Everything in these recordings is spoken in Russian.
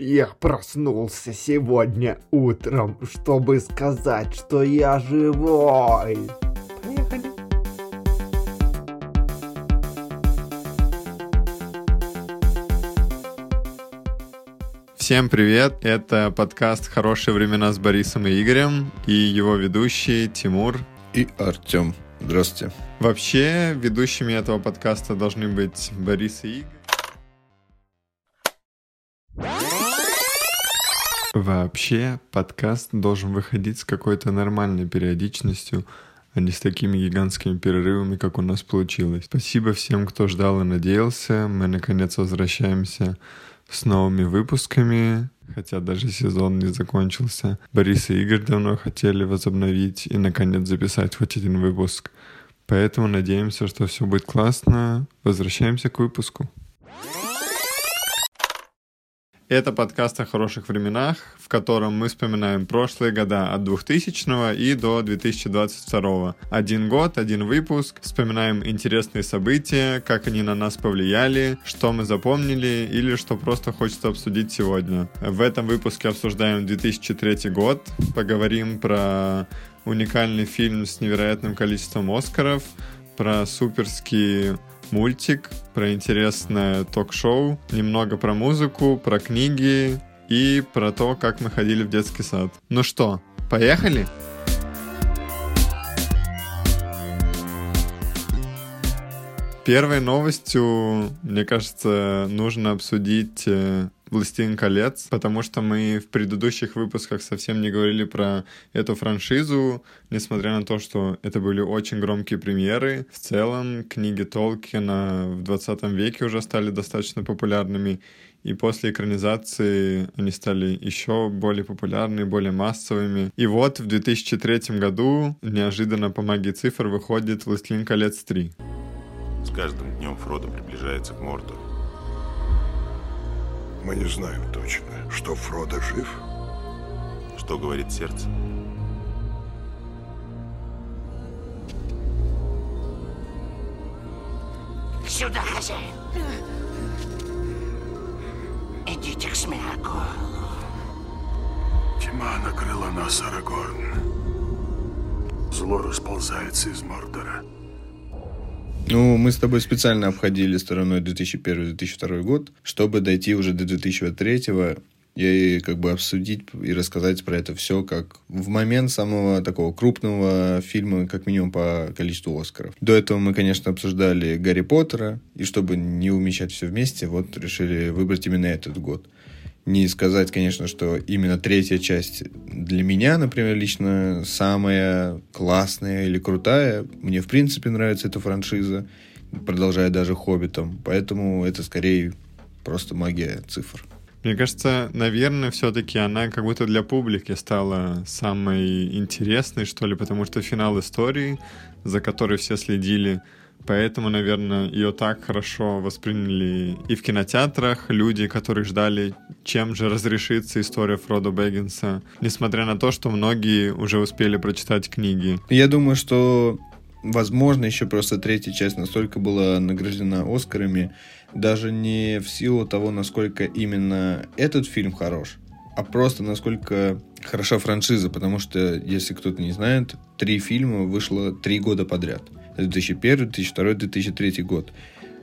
Я проснулся сегодня утром, чтобы сказать, что я живой. Поехали. Всем привет! Это подкаст «Хорошие времена» с Борисом и Игорем и его ведущие Тимур и Артем. Здравствуйте. Вообще, ведущими этого подкаста должны быть Борис и Игорь. Вообще, подкаст должен выходить с какой-то нормальной периодичностью, а не с такими гигантскими перерывами, как у нас получилось. Спасибо всем, кто ждал и надеялся. Мы наконец возвращаемся с новыми выпусками, хотя даже сезон не закончился. Борис и Игорь давно хотели возобновить и наконец записать хоть один выпуск. Поэтому надеемся, что все будет классно. Возвращаемся к выпуску. Это подкаст о хороших временах, в котором мы вспоминаем прошлые года от 2000 и до 2022. Один год, один выпуск, вспоминаем интересные события, как они на нас повлияли, что мы запомнили или что просто хочется обсудить сегодня. В этом выпуске обсуждаем 2003 год, поговорим про уникальный фильм с невероятным количеством Оскаров, про суперский мультик, про интересное ток-шоу, немного про музыку, про книги и про то, как мы ходили в детский сад. Ну что, поехали? Первой новостью, мне кажется, нужно обсудить э, «Властелин колец», потому что мы в предыдущих выпусках совсем не говорили про эту франшизу, несмотря на то, что это были очень громкие премьеры. В целом, книги Толкина в 20 веке уже стали достаточно популярными, и после экранизации они стали еще более популярными, более массовыми. И вот в 2003 году неожиданно по магии цифр выходит «Властелин колец 3». С каждым днем Фродо приближается к Мордору. Мы не знаем точно, что Фродо жив. Что говорит сердце? Сюда, хозяин. Идите к смерку. Тьма накрыла нас, Арагорн. Зло расползается из Мордора. Ну, мы с тобой специально обходили стороной 2001-2002 год, чтобы дойти уже до 2003 и как бы обсудить и рассказать про это все как в момент самого такого крупного фильма, как минимум по количеству Оскаров. До этого мы, конечно, обсуждали Гарри Поттера, и чтобы не умещать все вместе, вот решили выбрать именно этот год не сказать, конечно, что именно третья часть для меня, например, лично самая классная или крутая. Мне, в принципе, нравится эта франшиза, продолжая даже «Хоббитом». Поэтому это скорее просто магия цифр. Мне кажется, наверное, все-таки она как будто для публики стала самой интересной, что ли, потому что финал истории, за которой все следили, Поэтому, наверное, ее так хорошо восприняли и в кинотеатрах люди, которые ждали, чем же разрешится история Фродо Бэггинса, несмотря на то, что многие уже успели прочитать книги. Я думаю, что Возможно, еще просто третья часть настолько была награждена Оскарами, даже не в силу того, насколько именно этот фильм хорош, а просто насколько хороша франшиза, потому что, если кто-то не знает, три фильма вышло три года подряд. 2001, 2002, 2003 год.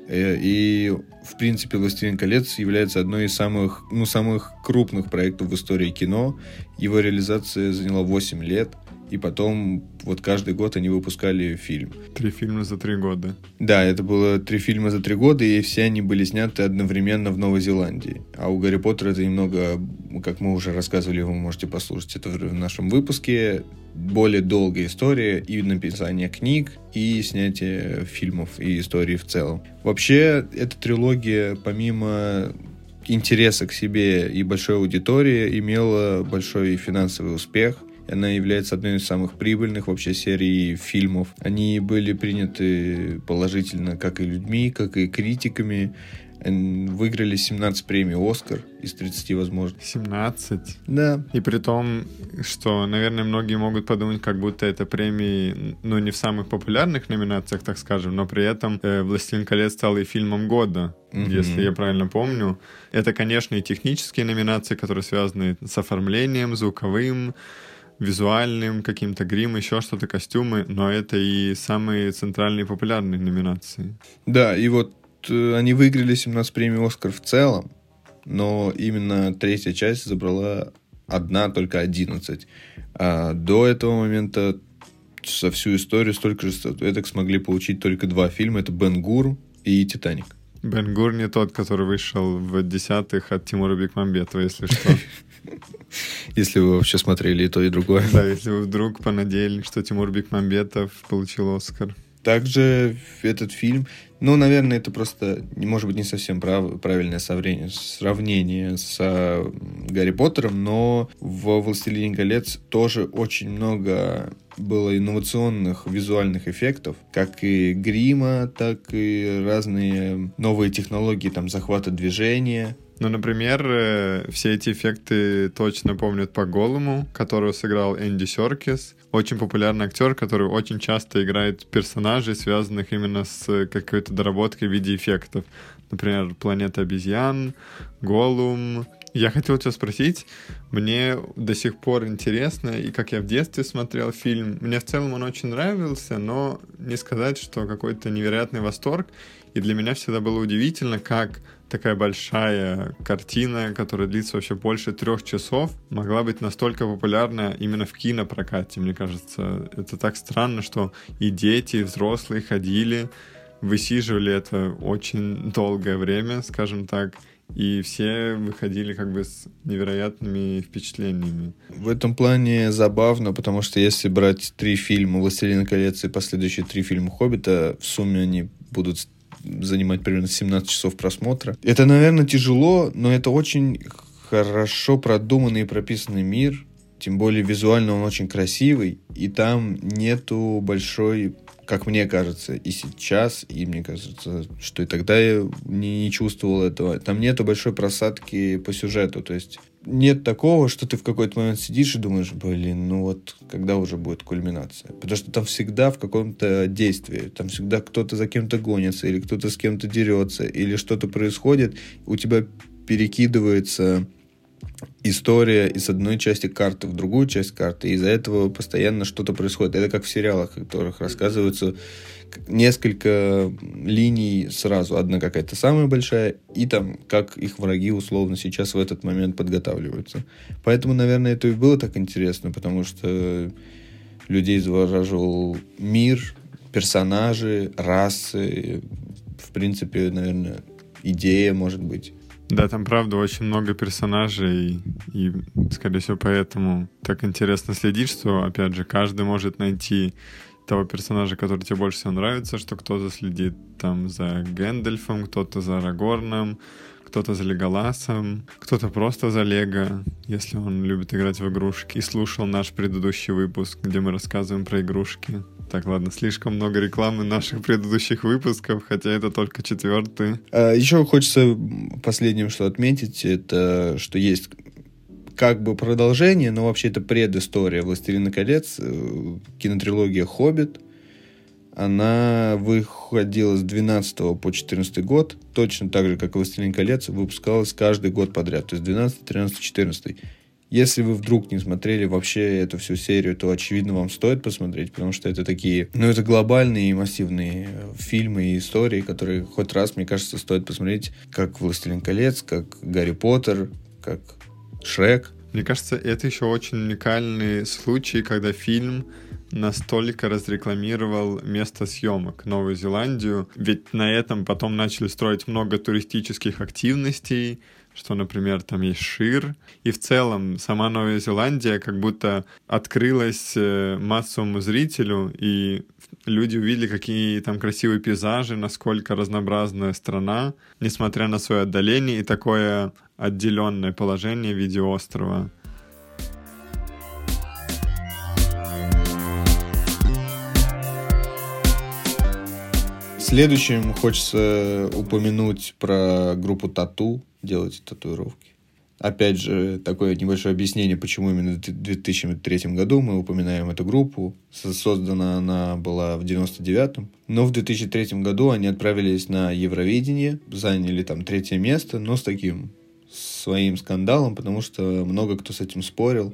Э, и, в принципе, «Властелин колец» является одной из самых, ну, самых крупных проектов в истории кино. Его реализация заняла 8 лет – и потом вот каждый год они выпускали фильм. Три фильма за три года. Да, это было три фильма за три года, и все они были сняты одновременно в Новой Зеландии. А у Гарри Поттера это немного, как мы уже рассказывали, вы можете послушать это в нашем выпуске, более долгая история и написание книг, и снятие фильмов и истории в целом. Вообще, эта трилогия, помимо интереса к себе и большой аудитории, имела большой финансовый успех – она является одной из самых прибыльных вообще серий фильмов. Они были приняты положительно как и людьми, как и критиками. Выиграли 17 премий «Оскар» из 30 возможных. 17. Да, И при том, что, наверное, многие могут подумать, как будто это премии, ну, не в самых популярных номинациях, так скажем, но при этом э, «Властелин колец» стал и фильмом года, Мгм. если я правильно помню. Это, конечно, и технические номинации, которые связаны с оформлением, звуковым, визуальным, каким-то грим, еще что-то, костюмы, но это и самые центральные популярные номинации. Да, и вот э, они выиграли 17 премий «Оскар» в целом, но именно третья часть забрала одна, только 11. А до этого момента со всю историю столько же статуэток смогли получить только два фильма. Это «Бен Гур» и «Титаник». Бен Гур не тот, который вышел в десятых от Тимура Бекмамбетова, если что. Если вы вообще смотрели и то, и другое. Да, если вы вдруг понадеялись, что Тимур Бекмамбетов получил Оскар. Также этот фильм, ну, наверное, это просто, может быть, не совсем прав- правильное сравнение, сравнение с Гарри Поттером, но в «Властелине колец» тоже очень много было инновационных визуальных эффектов, как и грима, так и разные новые технологии там захвата движения. Ну, например, э, все эти эффекты точно помнят по Голому, которого сыграл Энди Серкис. Очень популярный актер, который очень часто играет персонажей, связанных именно с какой-то доработкой в виде эффектов. Например, «Планета обезьян», «Голум». Я хотел тебя спросить, мне до сих пор интересно, и как я в детстве смотрел фильм, мне в целом он очень нравился, но не сказать, что какой-то невероятный восторг. И для меня всегда было удивительно, как такая большая картина, которая длится вообще больше трех часов, могла быть настолько популярна именно в кинопрокате. Мне кажется, это так странно, что и дети, и взрослые ходили, высиживали это очень долгое время, скажем так, и все выходили как бы с невероятными впечатлениями. В этом плане забавно, потому что если брать три фильма «Властелин колец» и последующие три фильма «Хоббита», в сумме они будут занимать примерно 17 часов просмотра. Это, наверное, тяжело, но это очень хорошо продуманный и прописанный мир. Тем более визуально он очень красивый, и там нету большой, как мне кажется, и сейчас, и мне кажется, что и тогда я не, не чувствовал этого. Там нету большой просадки по сюжету, то есть нет такого, что ты в какой-то момент сидишь и думаешь, блин, ну вот когда уже будет кульминация? Потому что там всегда в каком-то действии, там всегда кто-то за кем-то гонится, или кто-то с кем-то дерется, или что-то происходит, у тебя перекидывается история из одной части карты в другую часть карты, из-за этого постоянно что-то происходит. Это как в сериалах, в которых рассказываются несколько линий сразу. Одна какая-то самая большая, и там как их враги условно сейчас в этот момент подготавливаются. Поэтому, наверное, это и было так интересно, потому что людей завораживал мир, персонажи, расы, в принципе, наверное, идея, может быть. Да, там правда очень много персонажей, и, скорее всего, поэтому так интересно следить, что, опять же, каждый может найти того персонажа, который тебе больше всего нравится, что кто-то следит там за Гэндальфом, кто-то за Арагорном, кто-то за Леголасом, кто-то просто за Лего, если он любит играть в игрушки, и слушал наш предыдущий выпуск, где мы рассказываем про игрушки. Так, ладно, слишком много рекламы наших предыдущих выпусков, хотя это только четвертый. А еще хочется последним что отметить, это что есть как бы продолжение, но вообще это предыстория «Властелина колец», э, кинотрилогия «Хоббит». Она выходила с 12 по 14 год, точно так же, как и «Властелин колец», выпускалась каждый год подряд, то есть 12, 13, 14. Если вы вдруг не смотрели вообще эту всю серию, то, очевидно, вам стоит посмотреть, потому что это такие, ну, это глобальные и массивные фильмы и истории, которые хоть раз, мне кажется, стоит посмотреть, как «Властелин колец», как «Гарри Поттер», как «Шрек». Мне кажется, это еще очень уникальный случай, когда фильм настолько разрекламировал место съемок Новую Зеландию. Ведь на этом потом начали строить много туристических активностей, что, например, там есть Шир. И в целом сама Новая Зеландия как будто открылась э, массовому зрителю, и люди увидели, какие там красивые пейзажи, насколько разнообразная страна, несмотря на свое отдаление и такое отделенное положение в виде острова. Следующим хочется упомянуть про группу Тату, делайте татуировки. Опять же, такое небольшое объяснение, почему именно в 2003 году мы упоминаем эту группу. Создана она была в 99-м. Но в 2003 году они отправились на Евровидение, заняли там третье место, но с таким своим скандалом, потому что много кто с этим спорил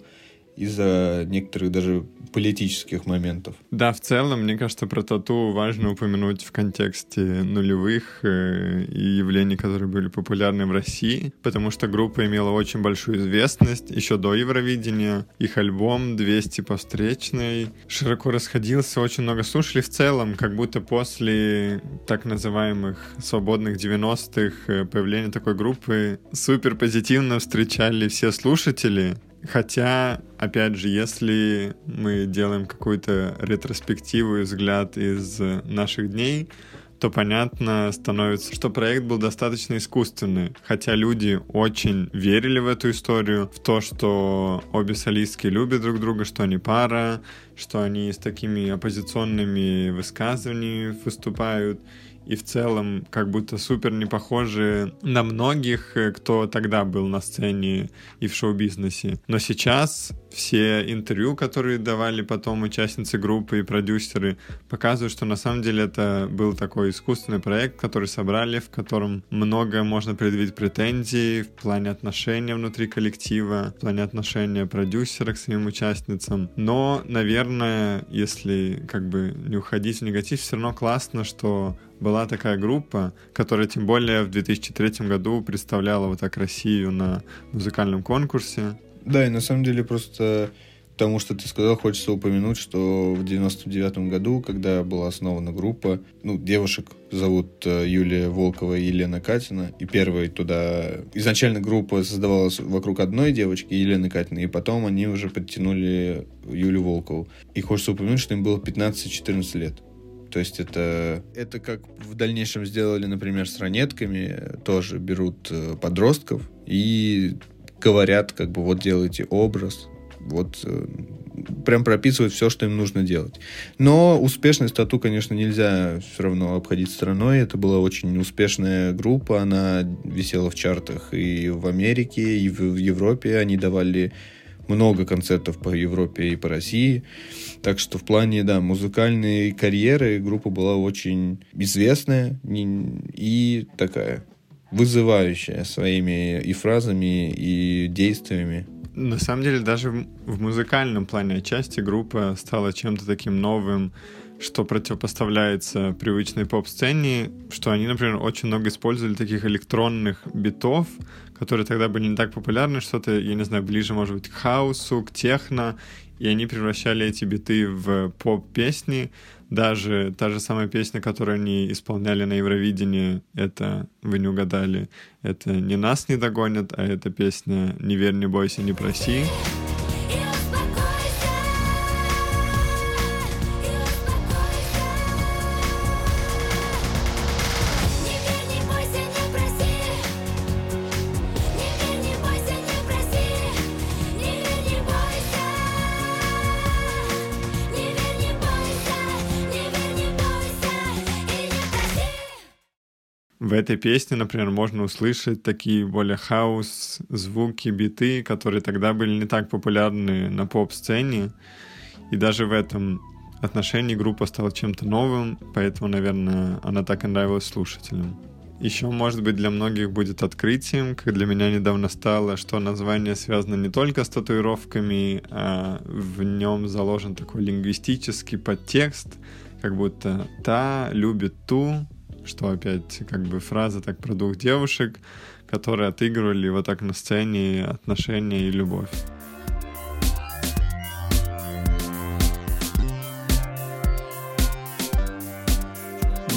из-за некоторых даже политических моментов. Да, в целом, мне кажется, про тату важно упомянуть в контексте нулевых э, явлений, которые были популярны в России, потому что группа имела очень большую известность еще до Евровидения. Их альбом «200 по встречной» широко расходился, очень много слушали в целом, как будто после так называемых свободных 90-х э, появления такой группы супер позитивно встречали все слушатели, Хотя, опять же, если мы делаем какую-то ретроспективу и взгляд из наших дней, то понятно становится, что проект был достаточно искусственный. Хотя люди очень верили в эту историю, в то, что обе солистки любят друг друга, что они пара, что они с такими оппозиционными высказываниями выступают и в целом как будто супер не похожи на многих, э, кто тогда был на сцене и в шоу-бизнесе. Но сейчас все интервью, которые давали потом участницы группы и продюсеры, показывают, что на самом деле это был такой искусственный проект, который собрали, в котором много можно предъявить претензий в плане отношения внутри коллектива, в плане отношения продюсера к своим участницам. Но, наверное, если как бы не уходить в негатив, все равно классно, что была такая группа, которая тем более в 2003 году представляла вот так Россию на музыкальном конкурсе. Да, и на самом деле просто тому, что ты сказал, хочется упомянуть, что в 99 году, когда была основана группа, ну, девушек зовут э, Юлия Волкова и Елена Катина, и первой туда... Изначально группа создавалась вокруг одной девочки, Елены Катиной, и потом они уже подтянули Юлю Волкову. И хочется упомянуть, что им было 15-14 лет. То есть это, это как в дальнейшем сделали, например, с ранетками, тоже берут э, подростков и говорят, как бы, вот делайте образ, вот э, прям прописывают все, что им нужно делать. Но успешность тату, конечно, нельзя все равно обходить стороной. Это была очень успешная группа, она висела в чартах и в Америке, и в, в Европе. Они давали много концертов по Европе и по России. Так что в плане, да, музыкальной карьеры группа была очень известная и такая вызывающая своими и фразами, и действиями. На самом деле, даже в музыкальном плане отчасти группа стала чем-то таким новым, что противопоставляется привычной поп-сцене, что они, например, очень много использовали таких электронных битов, которые тогда были не так популярны, что-то, я не знаю, ближе, может быть, к хаосу, к техно, и они превращали эти биты в поп-песни. Даже та же самая песня, которую они исполняли на Евровидении, это, вы не угадали, это «Не нас не догонят», а это песня «Не верь, не бойся, не проси». В этой песне, например, можно услышать такие более хаос, звуки, биты, которые тогда были не так популярны на поп-сцене. И даже в этом отношении группа стала чем-то новым, поэтому, наверное, она так и нравилась слушателям. Еще, может быть, для многих будет открытием, как для меня недавно стало, что название связано не только с татуировками, а в нем заложен такой лингвистический подтекст, как будто «та любит ту», что опять как бы фраза так про двух девушек, которые отыгрывали вот так на сцене отношения и любовь.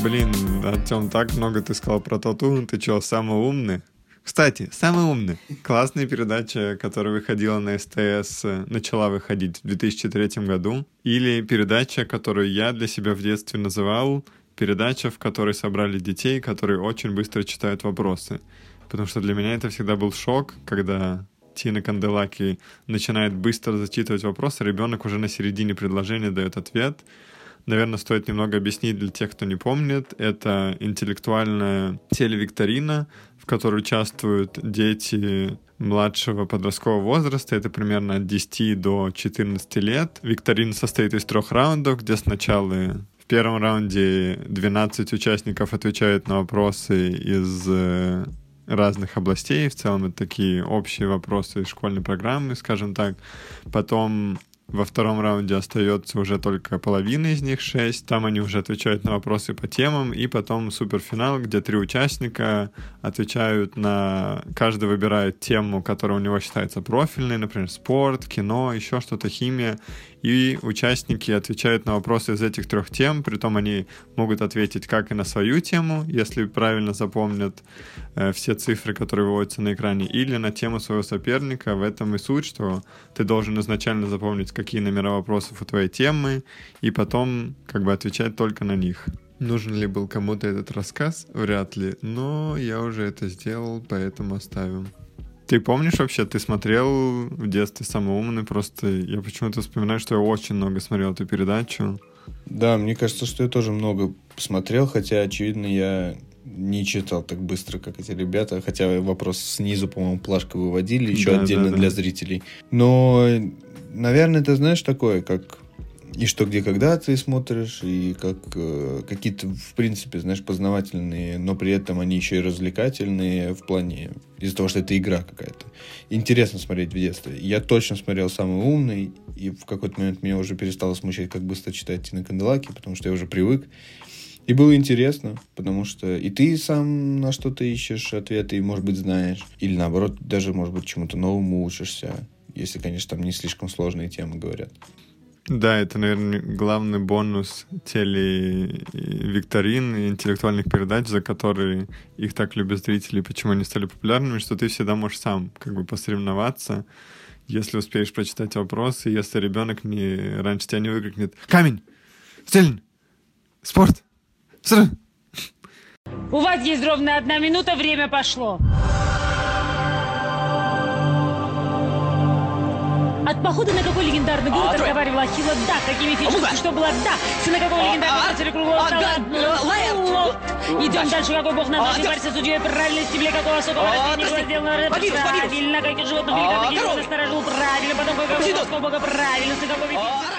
Блин, Артем, так много ты сказал про тату, ты что, самый умный? Кстати, самый умный. Классная передача, которая выходила на СТС, начала выходить в 2003 году. Или передача, которую я для себя в детстве называл передача, в которой собрали детей, которые очень быстро читают вопросы. Потому что для меня это всегда был шок, когда Тина Канделаки начинает быстро зачитывать вопросы, ребенок уже на середине предложения дает ответ. Наверное, стоит немного объяснить для тех, кто не помнит. Это интеллектуальная телевикторина, в которой участвуют дети младшего подросткового возраста, это примерно от 10 до 14 лет. Викторина состоит из трех раундов, где сначала в первом раунде 12 участников отвечают на вопросы из э, разных областей. В целом это такие общие вопросы из школьной программы, скажем так. Потом во втором раунде остается уже только половина из них, шесть. Там они уже отвечают на вопросы по темам. И потом суперфинал, где три участника отвечают на... Каждый выбирает тему, которая у него считается профильной, например, спорт, кино, еще что-то, химия и участники отвечают на вопросы из этих трех тем, притом они могут ответить как и на свою тему, если правильно запомнят э, все цифры, которые выводятся на экране, или на тему своего соперника. В этом и суть, что ты должен изначально запомнить, какие номера вопросов у твоей темы, и потом как бы отвечать только на них. Нужен ли был кому-то этот рассказ? Вряд ли, но я уже это сделал, поэтому оставим. Ты помнишь вообще, ты смотрел в детстве «Самый умный»? Просто я почему-то вспоминаю, что я очень много смотрел эту передачу. Да, мне кажется, что я тоже много смотрел, хотя, очевидно, я не читал так быстро, как эти ребята, хотя вопрос снизу, по-моему, плашка выводили еще да, отдельно да, для да. зрителей. Но, наверное, ты знаешь такое, как и что, где, когда ты смотришь, и как э, какие-то, в принципе, знаешь, познавательные, но при этом они еще и развлекательные в плане из-за того, что это игра какая-то. Интересно смотреть в детстве. Я точно смотрел «Самый умный», и в какой-то момент меня уже перестало смущать, как быстро читать Тина Канделаки, потому что я уже привык. И было интересно, потому что и ты сам на что-то ищешь ответы, и, может быть, знаешь. Или, наоборот, даже, может быть, чему-то новому учишься, если, конечно, там не слишком сложные темы говорят. Да, это, наверное, главный бонус телевикторин и интеллектуальных передач, за которые их так любят зрители, почему они стали популярными, что ты всегда можешь сам как бы посоревноваться, если успеешь прочитать вопросы, если ребенок не раньше тебя не выкрикнет «Камень! Стелин! Спорт! Сра!» У вас есть ровно одна минута, время пошло. От похода на какой легендарный город а, разговаривала Ахилла? Да. Какими фичами? Что было? Да. Сына какого а, легендарного рыцаря круглого а, стола? Идем дальше. Какой бог назвал Барса судьей правильной стебле какого сокого растения сделано правильно? Каких животных великан таких насторожил правильно? Потом какого бога правильно? Сын какого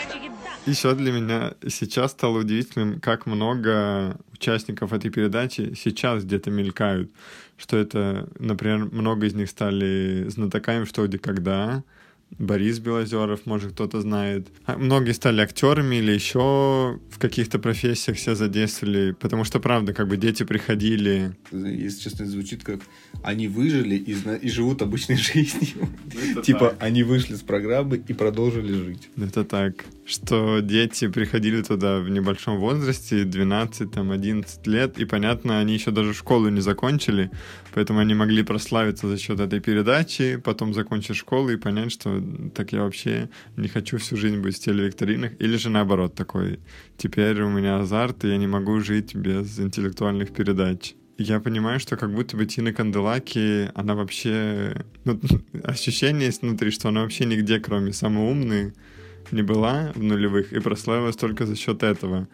еще для меня сейчас стало удивительным, как много участников этой передачи сейчас где-то мелькают. Что это, например, много из них стали знатоками что где когда, Борис Белозеров, может, кто-то знает. А многие стали актерами или еще в каких-то профессиях себя задействовали, потому что, правда, как бы дети приходили... Если честно, звучит как они выжили и, и живут обычной жизнью. Типа, они вышли с программы и продолжили жить. Это так. Что дети приходили туда в небольшом возрасте, 12, там, 11 лет, и, понятно, они еще даже школу не закончили, поэтому они могли прославиться за счет этой передачи, потом закончить школу и понять, что так я вообще не хочу всю жизнь быть в телевикторинах, или же наоборот такой, теперь у меня азарт, и я не могу жить без интеллектуальных передач. Я понимаю, что как будто бы Тина Канделаки, она вообще... Ну, ощущение есть внутри, что она вообще нигде, кроме самой умной, не была в нулевых и прославилась только за счет этого.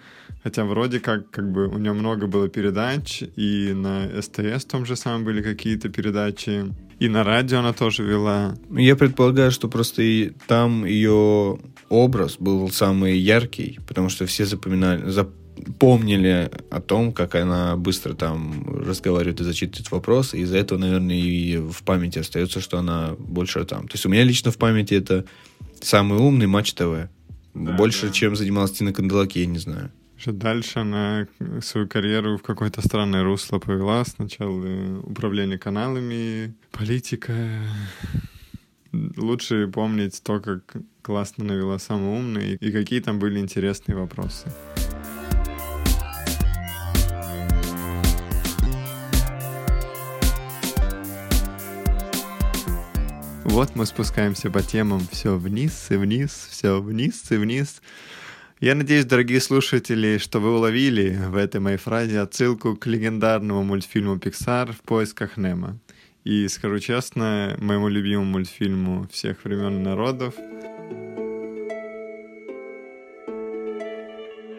Хотя вроде как, как бы у нее много было передач, и на СТС том же самом были какие-то передачи, и на радио она тоже вела. Я предполагаю, что просто и там ее образ был самый яркий, потому что все запоминали, запомнили о том, как она быстро там разговаривает и зачитывает вопросы, и из-за этого, наверное, и в памяти остается, что она больше там. То есть у меня лично в памяти это самый умный матч ТВ. Да, больше, да. чем занималась Тина Канделаки, я не знаю. Что дальше она свою карьеру в какое-то странное русло повела. Сначала управление каналами, политика. Лучше помнить то, как классно навела самый умный и какие там были интересные вопросы. Вот мы спускаемся по темам все вниз и вниз, все вниз и вниз. Я надеюсь, дорогие слушатели, что вы уловили в этой моей фразе отсылку к легендарному мультфильму Pixar «В поисках Немо». И скажу честно, моему любимому мультфильму всех времен народов —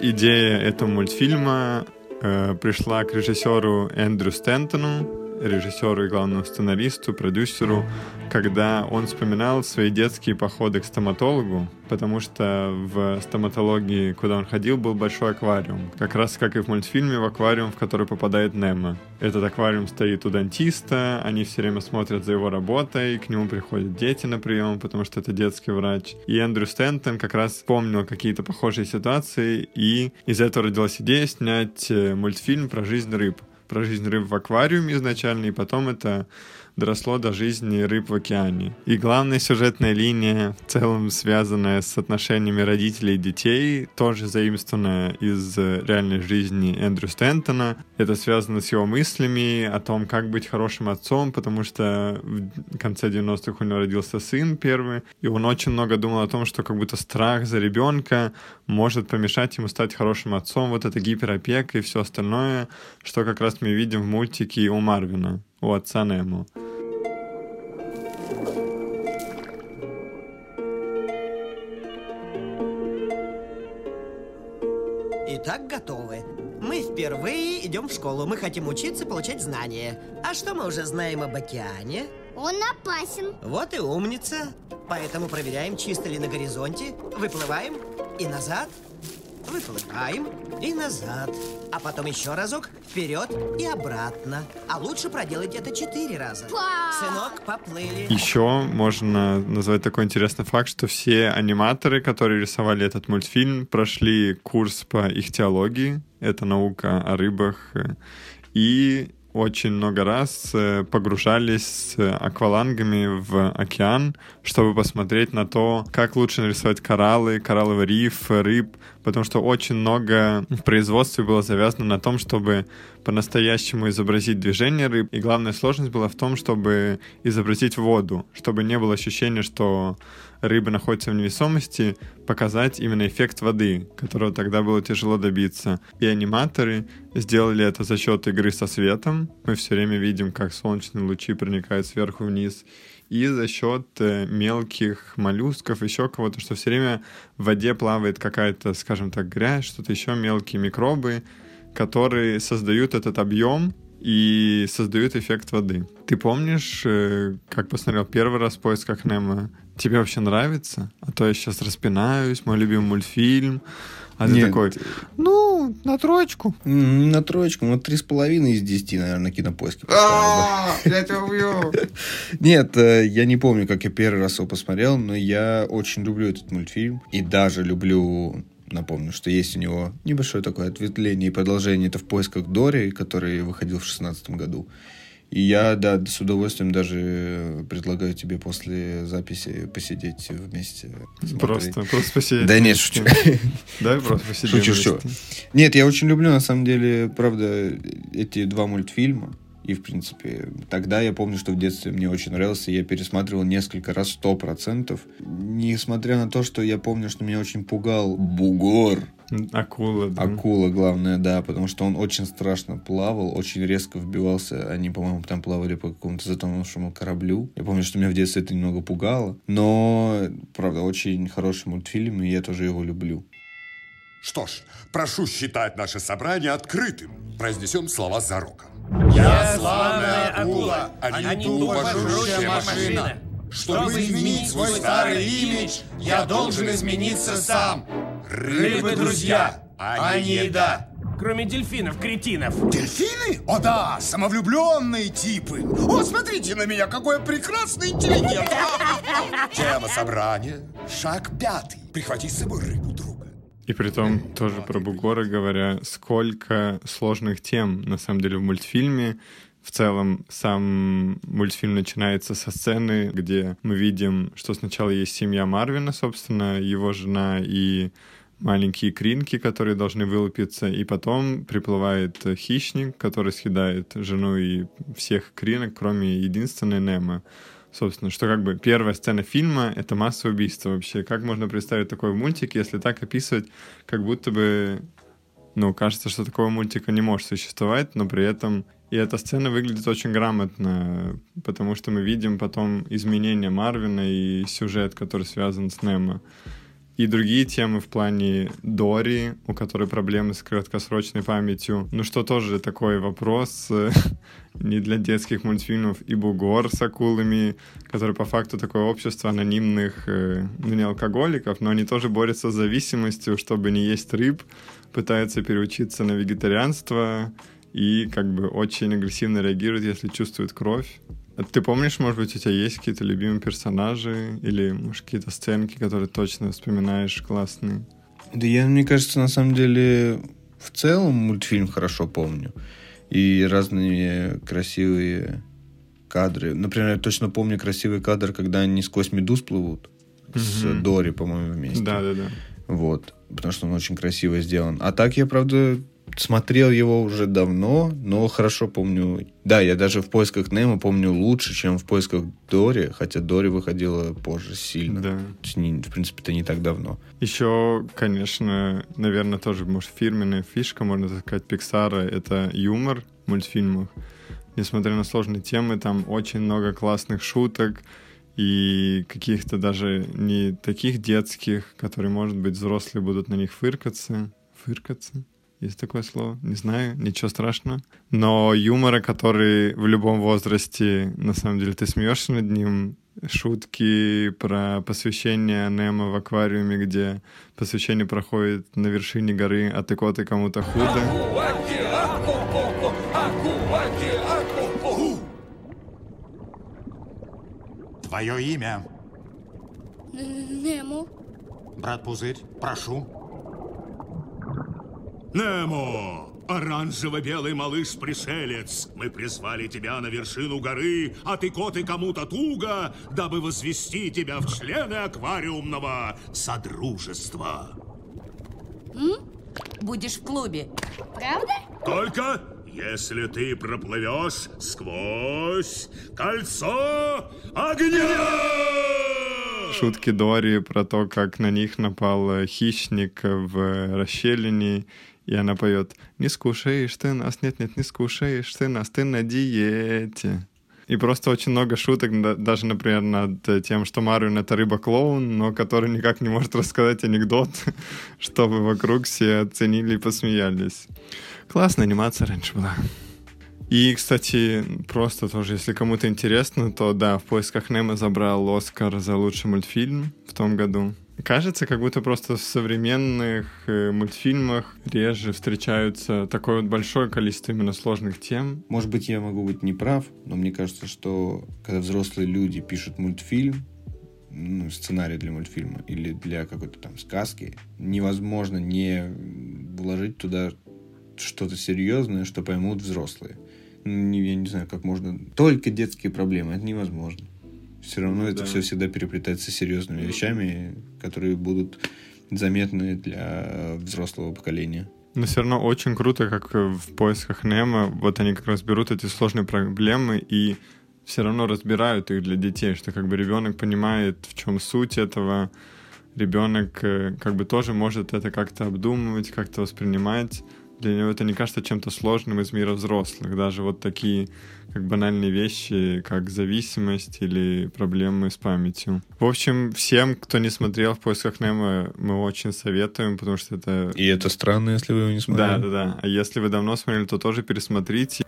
идея этого мультфильма э, пришла к режиссеру Эндрю Стентону, режиссеру и главному сценаристу, продюсеру, когда он вспоминал свои детские походы к стоматологу, потому что в стоматологии, куда он ходил, был большой аквариум. Как раз как и в мультфильме, в аквариум, в который попадает Немо. Этот аквариум стоит у дантиста, они все время смотрят за его работой, к нему приходят дети на прием, потому что это детский врач. И Эндрю Стентон как раз вспомнил какие-то похожие ситуации, и из этого родилась идея снять э, мультфильм про жизнь рыб про жизнь рыб в аквариуме изначально, и потом это доросло до жизни рыб в океане. И главная сюжетная линия, в целом связанная с отношениями родителей и детей, тоже заимствованная из реальной жизни Эндрю Стентона. Это связано с его мыслями о том, как быть хорошим отцом, потому что в конце 90-х у него родился сын первый, и он очень много думал о том, что как будто страх за ребенка может помешать ему стать хорошим отцом, вот это гиперопека и все остальное, что как раз мы видим в мультике у Марвина, у отца Немо. Итак, готовы. Мы впервые идем в школу. Мы хотим учиться, получать знания. А что мы уже знаем об океане? Он опасен. Вот и умница. Поэтому проверяем, чисто ли на горизонте. Выплываем и назад. Выплываем и назад. А потом еще разок вперед и обратно. А лучше проделать это четыре раза. Па! Сынок, поплыли. Еще можно назвать такой интересный факт, что все аниматоры, которые рисовали этот мультфильм, прошли курс по ихтиологии. Это наука о рыбах. И очень много раз э, погружались с аквалангами в океан, чтобы посмотреть на то, как лучше нарисовать кораллы, коралловый риф, рыб, потому что очень много в производстве было завязано на том, чтобы по-настоящему изобразить движение рыб, и главная сложность была в том, чтобы изобразить воду, чтобы не было ощущения, что рыбы находятся в невесомости, показать именно эффект воды, которого тогда было тяжело добиться. И аниматоры сделали это за счет игры со светом. Мы все время видим, как солнечные лучи проникают сверху вниз. И за счет э, мелких моллюсков, еще кого-то, что все время в воде плавает какая-то, скажем так, грязь, что-то еще, мелкие микробы, которые создают этот объем и создают эффект воды. Ты помнишь, э, как посмотрел первый раз в поисках Немо? Тебе вообще нравится? А то я сейчас распинаюсь, мой любимый мультфильм. А ты Нет. такой, ну, на троечку. На троечку, ну, три с половиной из десяти, наверное, поставил бы. Я тебя убью. Нет, э, я не помню, как я первый раз его посмотрел, но я очень люблю этот мультфильм. И даже люблю, напомню, что есть у него небольшое такое ответвление и продолжение. Это «В поисках Дори», который выходил в шестнадцатом году. И я, да, с удовольствием даже предлагаю тебе после записи посидеть вместе. смотреть. Просто, просто посидеть. Да нет, шучу. Давай просто посидим. Шучу, шучу. Нет, я очень люблю, на самом деле, правда, эти два мультфильма. И, в принципе, тогда я помню, что в детстве мне очень нравился. Я пересматривал несколько раз, сто процентов. Несмотря на то, что я помню, что меня очень пугал бугор. Акула, да. Акула, главное, да, потому что он очень страшно плавал, очень резко вбивался. Они, по-моему, там плавали по какому-то затонувшему кораблю. Я помню, что меня в детстве это немного пугало. Но, правда, очень хороший мультфильм, и я тоже его люблю. Что ж, прошу считать наше собрание открытым. Произнесем слова за роком. Я славная акула, а а не тупо жрущая машина. Чтобы изменить свой старый имидж, я должен измениться сам. Рыбы друзья, а не еда. Кроме дельфинов, кретинов. Дельфины? О да, самовлюбленные типы. О, смотрите на меня, какой я прекрасный интеллигент. Тема собрания. Шаг пятый. Прихвати с собой рыбу. И при том тоже про бугора говоря, сколько сложных тем на самом деле в мультфильме. В целом сам мультфильм начинается со сцены, где мы видим, что сначала есть семья Марвина, собственно, его жена и маленькие кринки, которые должны вылупиться, и потом приплывает хищник, который съедает жену и всех кринок, кроме единственной Немо. Собственно, что как бы первая сцена фильма — это массовое убийство вообще. Как можно представить такой мультик, если так описывать, как будто бы, ну, кажется, что такого мультика не может существовать, но при этом и эта сцена выглядит очень грамотно, потому что мы видим потом изменения Марвина и сюжет, который связан с Немо. И другие темы в плане Дори, у которой проблемы с краткосрочной памятью. Ну что тоже такой вопрос э, не для детских мультфильмов. И Бугор с акулами, который по факту такое общество анонимных, э, ну не алкоголиков, но они тоже борются с зависимостью, чтобы не есть рыб, пытаются переучиться на вегетарианство и как бы очень агрессивно реагируют, если чувствуют кровь. А ты помнишь, может быть, у тебя есть какие-то любимые персонажи или, может, какие-то сценки, которые точно вспоминаешь классные? Да я, мне кажется, на самом деле в целом мультфильм хорошо помню. И разные красивые кадры. Например, я точно помню красивый кадр, когда они сквозь медуз плывут. Угу. С Дори, по-моему, вместе. Да, да, да. Вот. Потому что он очень красиво сделан. А так я, правда, смотрел его уже давно, но хорошо помню. Да, я даже в поисках Немо помню лучше, чем в поисках Дори, хотя Дори выходила позже сильно. Да. В принципе, это не так давно. Еще, конечно, наверное, тоже, может, фирменная фишка, можно так сказать, Пиксара — это юмор в мультфильмах. Несмотря на сложные темы, там очень много классных шуток, и каких-то даже не таких детских, которые, может быть, взрослые будут на них фыркаться. Фыркаться? Есть такое слово? Не знаю, ничего страшного. Но юмора, который в любом возрасте, на самом деле, ты смеешься над ним, шутки про посвящение Немо в аквариуме, где посвящение проходит на вершине горы, а ты коты кому-то худо. Твое имя? Немо. Брат Пузырь, прошу. Немо! Оранжево-белый малыш-пришелец, мы призвали тебя на вершину горы, а ты кот и кому-то туго, дабы возвести тебя в члены аквариумного содружества. М? Будешь в клубе. Правда? Только если ты проплывешь сквозь кольцо огня! Шутки Дори про то, как на них напал хищник в расщелине, и она поет «Не скушаешь ты нас, нет-нет, не скушаешь ты нас, ты на диете». И просто очень много шуток, даже, например, над тем, что Марион — это рыба-клоун, но который никак не может рассказать анекдот, чтобы вокруг все оценили и посмеялись. Классная анимация раньше была. И, кстати, просто тоже, если кому-то интересно, то да, в поисках Немо забрал Оскар за лучший мультфильм в том году. Кажется, как будто просто в современных э, мультфильмах реже встречаются такое вот большое количество именно сложных тем. Может быть, я могу быть неправ, но мне кажется, что когда взрослые люди пишут мультфильм, ну, сценарий для мультфильма или для какой-то там сказки, невозможно не вложить туда что-то серьезное, что поймут взрослые. Ну, я не знаю, как можно... Только детские проблемы, это невозможно все равно это да. все всегда переплетается с серьезными вещами, которые будут заметны для взрослого поколения. Но все равно очень круто, как в поисках Немо, вот они как раз берут эти сложные проблемы и все равно разбирают их для детей, что как бы ребенок понимает, в чем суть этого, ребенок э, как бы тоже может это как-то обдумывать, как-то воспринимать. Для него это не кажется чем-то сложным из мира взрослых. Даже вот такие как банальные вещи, как зависимость или проблемы с памятью. В общем, всем, кто не смотрел «В поисках Немо», мы очень советуем, потому что это... И это странно, если вы его не смотрели. Да, да, да. А если вы давно смотрели, то тоже пересмотрите.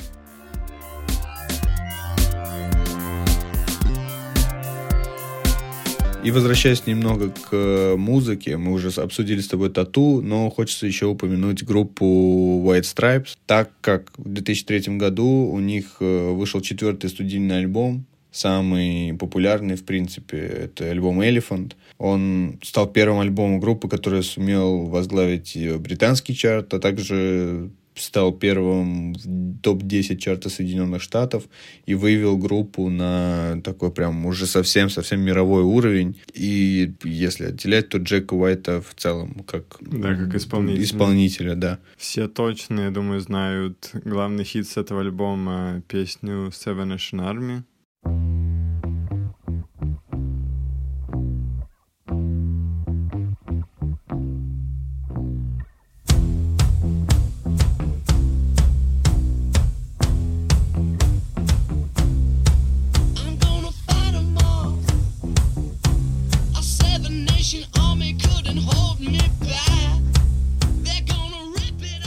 И возвращаясь немного к э, музыке, мы уже обсудили с тобой тату, но хочется еще упомянуть группу White Stripes, так как в 2003 году у них э, вышел четвертый студийный альбом, самый популярный, в принципе, это альбом Elephant. Он стал первым альбомом группы, который сумел возглавить британский чарт, а также стал первым в топ-10 чарта Соединенных Штатов и вывел группу на такой прям уже совсем-совсем мировой уровень. И если отделять, то Джека Уайта в целом как, да, как исполнителя. исполнителя, да. Все точно, я думаю, знают главный хит с этого альбома, песню Seven Nation Army.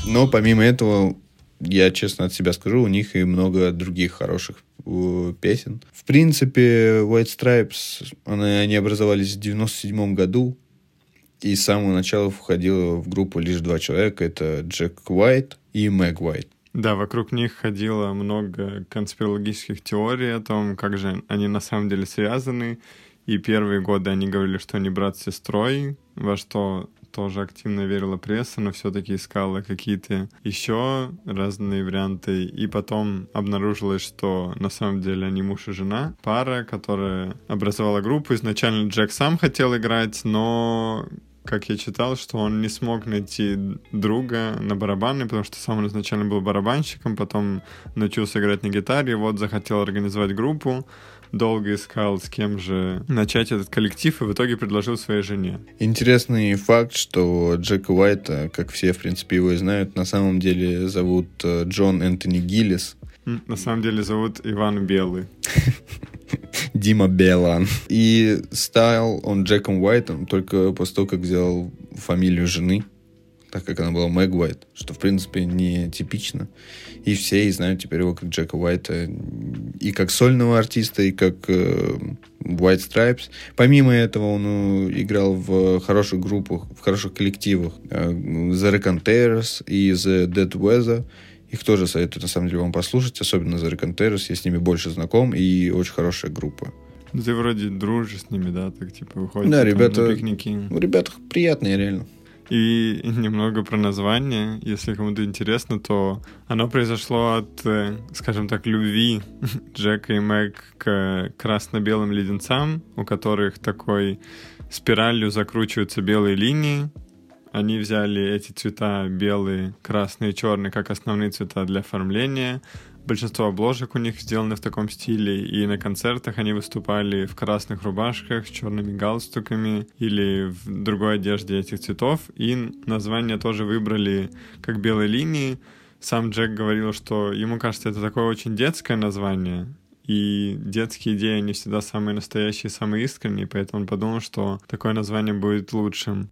Но помимо этого, я честно от себя скажу, у них и много других хороших э, песен. В принципе, White Stripes, они, образовались в 97 году, и с самого начала входило в группу лишь два человека. Это Джек Уайт и Мэг Уайт. Да, вокруг них ходило много конспирологических теорий о том, как же они на самом деле связаны. И первые годы они говорили, что они брат с сестрой, во что тоже активно верила пресса, но все-таки искала какие-то еще разные варианты. И потом обнаружилось, что на самом деле они муж и жена. Пара, которая образовала группу. Изначально Джек сам хотел играть, но как я читал, что он не смог найти друга на барабаны, потому что сам он изначально был барабанщиком, потом научился играть на гитаре, вот захотел организовать группу, долго искал, с кем же начать этот коллектив, и в итоге предложил своей жене. Интересный факт, что Джека Уайта, как все, в принципе, его и знают, на самом деле зовут э, Джон Энтони Гиллис. На самом деле зовут Иван Белый. Дима Белан. И стал он Джеком Уайтом только после того, как взял фамилию жены, так как она была Мэг Уайт, что, в принципе, не типично. И все и знают теперь его как Джека Уайта и как сольного артиста, и как э, White Stripes. Помимо этого, он э, играл в хороших группах, в хороших коллективах. Э, The Raconteurs и The Dead Weather. Их тоже советую, на самом деле, вам послушать, особенно The Raconteurs. Я с ними больше знаком, и очень хорошая группа. Ты вроде дружишь с ними, да? Так, типа, выходите Да, ребята, на пикники. ну, ребята приятные, реально. И немного про название, если кому-то интересно, то оно произошло от, э, скажем так, любви Джека и Мэг к красно-белым леденцам, у которых такой спиралью закручиваются белые линии. Они взяли эти цвета белый, красный и черный как основные цвета для оформления. Большинство обложек у них сделаны в таком стиле, и на концертах они выступали в красных рубашках с черными галстуками или в другой одежде этих цветов. И название тоже выбрали как белые линии. Сам Джек говорил, что ему кажется, это такое очень детское название, и детские идеи, они всегда самые настоящие, самые искренние, поэтому он подумал, что такое название будет лучшим.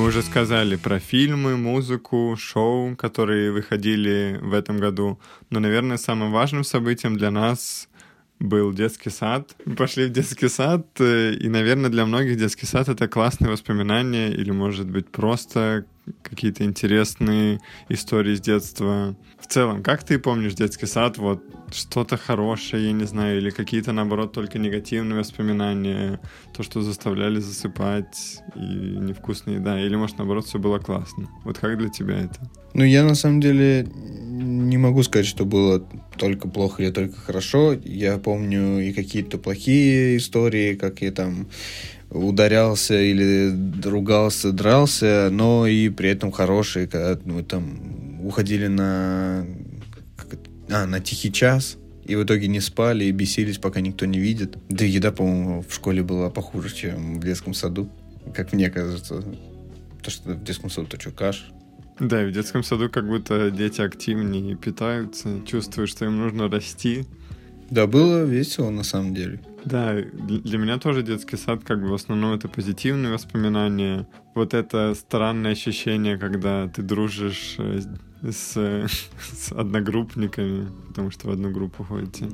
Мы уже сказали про фильмы, музыку, шоу, которые выходили в этом году. Но, наверное, самым важным событием для нас был детский сад. Мы пошли в детский сад, э, и, наверное, для многих детский сад — это классные воспоминания или, может быть, просто какие-то интересные истории с детства. В целом, как ты помнишь детский сад? Вот что-то хорошее, я не знаю, или какие-то, наоборот, только негативные воспоминания, то, что заставляли засыпать, и невкусная еда, или, может, наоборот, все было классно. Вот как для тебя это? Ну, я на самом деле не могу сказать, что было только плохо или только хорошо. Я помню и какие-то плохие истории, как я там ударялся или ругался, дрался, но и при этом хорошие, когда мы там уходили на, а, на тихий час, и в итоге не спали и бесились, пока никто не видит. Да и еда, по-моему, в школе была похуже, чем в детском саду, как мне кажется. То, что в детском саду, то что, каш? Да, в детском саду как будто дети активнее питаются, чувствуют, что им нужно расти. Да, было весело на самом деле. Да, для меня тоже детский сад, как бы в основном это позитивные воспоминания. Вот это странное ощущение, когда ты дружишь э, с, с одногруппниками, потому что в одну группу ходите.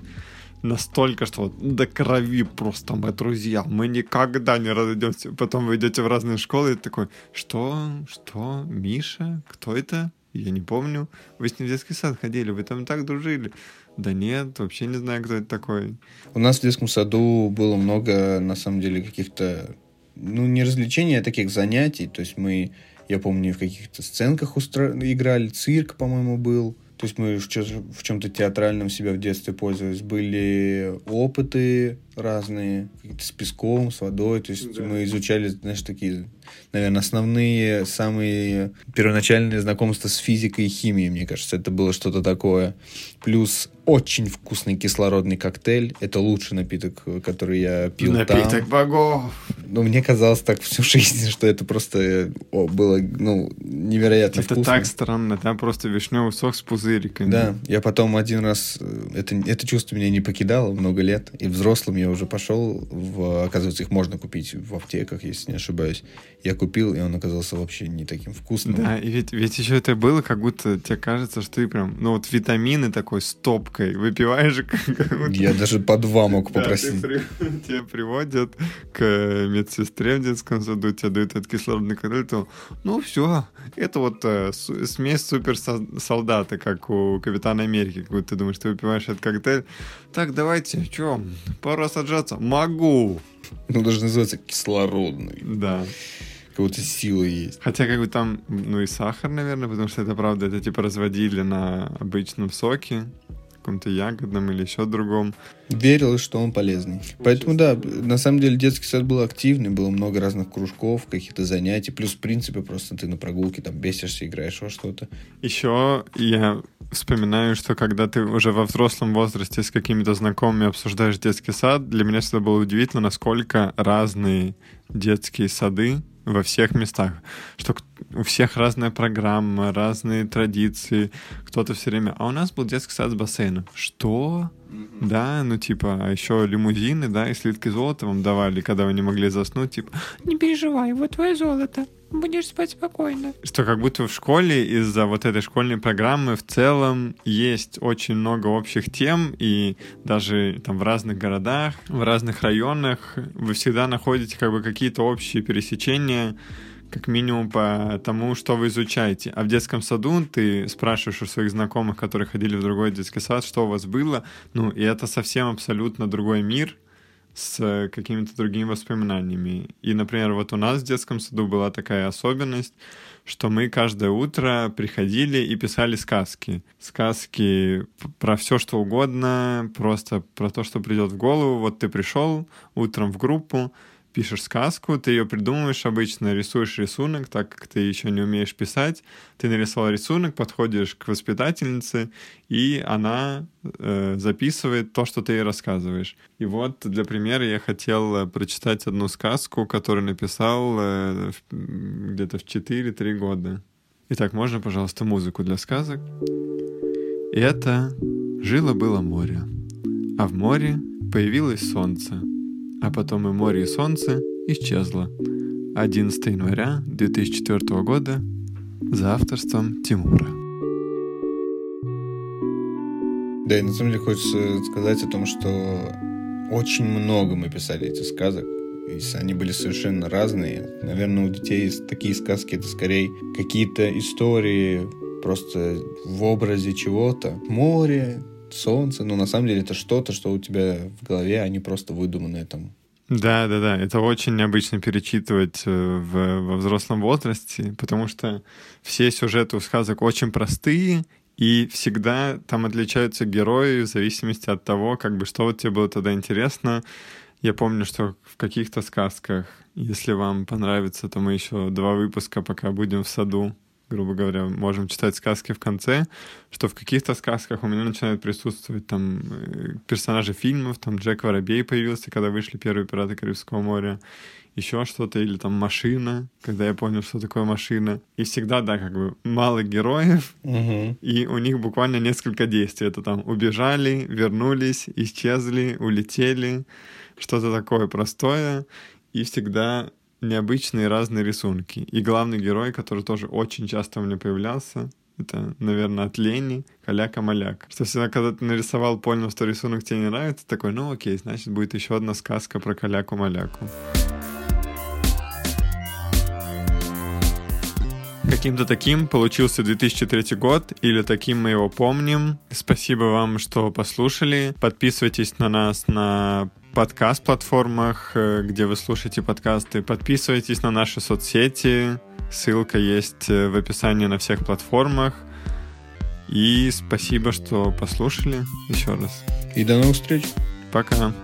Настолько, что вот до крови просто мы друзья, мы никогда не разойдемся. Потом вы идете в разные школы и такой, что, что, Миша, кто это? Я не помню. Вы с ним в детский сад ходили, вы там так дружили. Да нет, вообще не знаю, кто это такой. У нас в детском саду было много, на самом деле, каких-то, ну, не развлечений, а таких занятий. То есть мы, я помню, в каких-то сценках устро... играли, цирк, по-моему, был. То есть мы в чем-то театральном себя в детстве пользовались. Были опыты, разные, с песком, с водой. То есть мы изучали, знаешь, такие, наверное, основные, самые первоначальные знакомства с физикой и химией, мне кажется. Это было что-то такое. Плюс очень вкусный кислородный коктейль. Это лучший напиток, который я пил Напиток там. богов. Ну, мне казалось так всю жизнь, что это просто о, было, ну, невероятно Это вкусно. так странно, там просто вишневый сок с пузыриками. Да, я потом один раз, э, это, это чувство меня не покидало много лет, и взрослым я уже пошел, в, оказывается, их можно купить в аптеках, если не ошибаюсь. Я купил, и он оказался вообще не таким вкусным. Да, и ведь, ведь еще это было, как будто тебе кажется, что ты прям, ну вот витамины такой стопкой выпиваешь. Как, будто- Я даже по два мог Да, попросить. ты при- Тебя приводят к медсестре в детском саду, тебе дают этот кислородный коктейль, то, ну все, это вот э, смесь суперсолдата, как у Капитана Америки, как будто ты думаешь, ты выпиваешь этот коктейль. Так, давайте, что, пора саджаться? Могу! Ну, даже называется кислородный. Да. Как будто сила есть. Хотя как бы там, ну и сахар, наверное, потому что это правда, это типа разводили на обычном соке, каком-то ягодном или еще другом. Верилось, что он полезный. Поэтому, да, на самом деле детский сад был активный, было много разных кружков, каких-то занятий. Плюс, в принципе, просто ты на прогулке там бесишься, играешь во что-то. Еще я вспоминаю, что когда ты уже во взрослом возрасте с какими-то знакомыми обсуждаешь детский сад, для меня всегда было удивительно, насколько разные детские сады во всех местах. Что у всех разная программа, разные традиции. Кто-то все время... А у нас был детский сад с бассейном. Что? Да, ну типа, а еще лимузины, да, и слитки золота вам давали, когда вы не могли заснуть, типа, Не переживай, вот твое золото. Будешь спать спокойно. что как будто в школе из-за вот этой школьной программы в целом есть очень много общих тем, и даже там в разных городах, в разных районах вы всегда находите как бы какие-то общие пересечения, как минимум по тому, что вы изучаете. А в детском саду ты спрашиваешь у своих знакомых, которые ходили в другой детский сад, что у вас было, ну, и это совсем абсолютно другой мир, с э, какими-то другими воспоминаниями. И, например, вот у нас в детском саду была такая особенность, что мы каждое утро приходили и писали сказки. Сказки про все, что угодно, просто про то, что придет в голову. Вот ты пришел утром в группу, пишешь сказку, ты ее придумываешь обычно, рисуешь рисунок, так как ты еще не умеешь писать. Ты нарисовал рисунок, подходишь к воспитательнице, и она э, записывает то, что ты ей рассказываешь. И вот для примера я хотел э, прочитать одну сказку, которую написал э, где-то в 4-3 года. Итак, можно, пожалуйста, музыку для сказок? Это «Жило-было море, а в море появилось солнце, а потом и море, и солнце исчезло. 11 января 2004 года за авторством Тимура. Да, и на самом деле хочется сказать о том, что очень много мы писали этих сказок. И они были совершенно разные. Наверное, у детей такие сказки это скорее какие-то истории просто в образе чего-то. Море, солнце. Но на самом деле это что-то, что у тебя в голове, а не просто выдуманное там. Да, да, да. Это очень необычно перечитывать э, в, во взрослом возрасте, потому что все сюжеты у сказок очень простые, и всегда там отличаются герои в зависимости от того, как бы что вот тебе было тогда интересно. Я помню, что в каких-то сказках, если вам понравится, то мы еще два выпуска, пока будем в саду, грубо говоря, можем читать сказки в конце, что в каких-то сказках у меня начинают присутствовать там э, персонажи фильмов, там Джек Воробей появился, когда вышли первые «Пираты Карибского моря», еще что-то, или там машина, когда я понял, что такое машина. И всегда, да, как бы мало героев, и у них буквально несколько действий. Это там убежали, вернулись, исчезли, улетели, что-то такое простое, и всегда необычные разные рисунки. И главный герой, который тоже очень часто у меня появлялся, это, наверное, от лени, каляка-маляк. Что всегда, когда ты нарисовал, понял, что рисунок тебе не нравится, такой, ну окей, значит, будет еще одна сказка про каляку-маляку. Каким-то таким получился 2003 год, или таким мы его помним. Спасибо вам, что послушали. Подписывайтесь на нас на подкаст-платформах, э, где вы слушаете подкасты. Подписывайтесь на наши соцсети. Ссылка есть э, в описании на всех платформах. И спасибо, что послушали еще раз. И до новых встреч. Пока.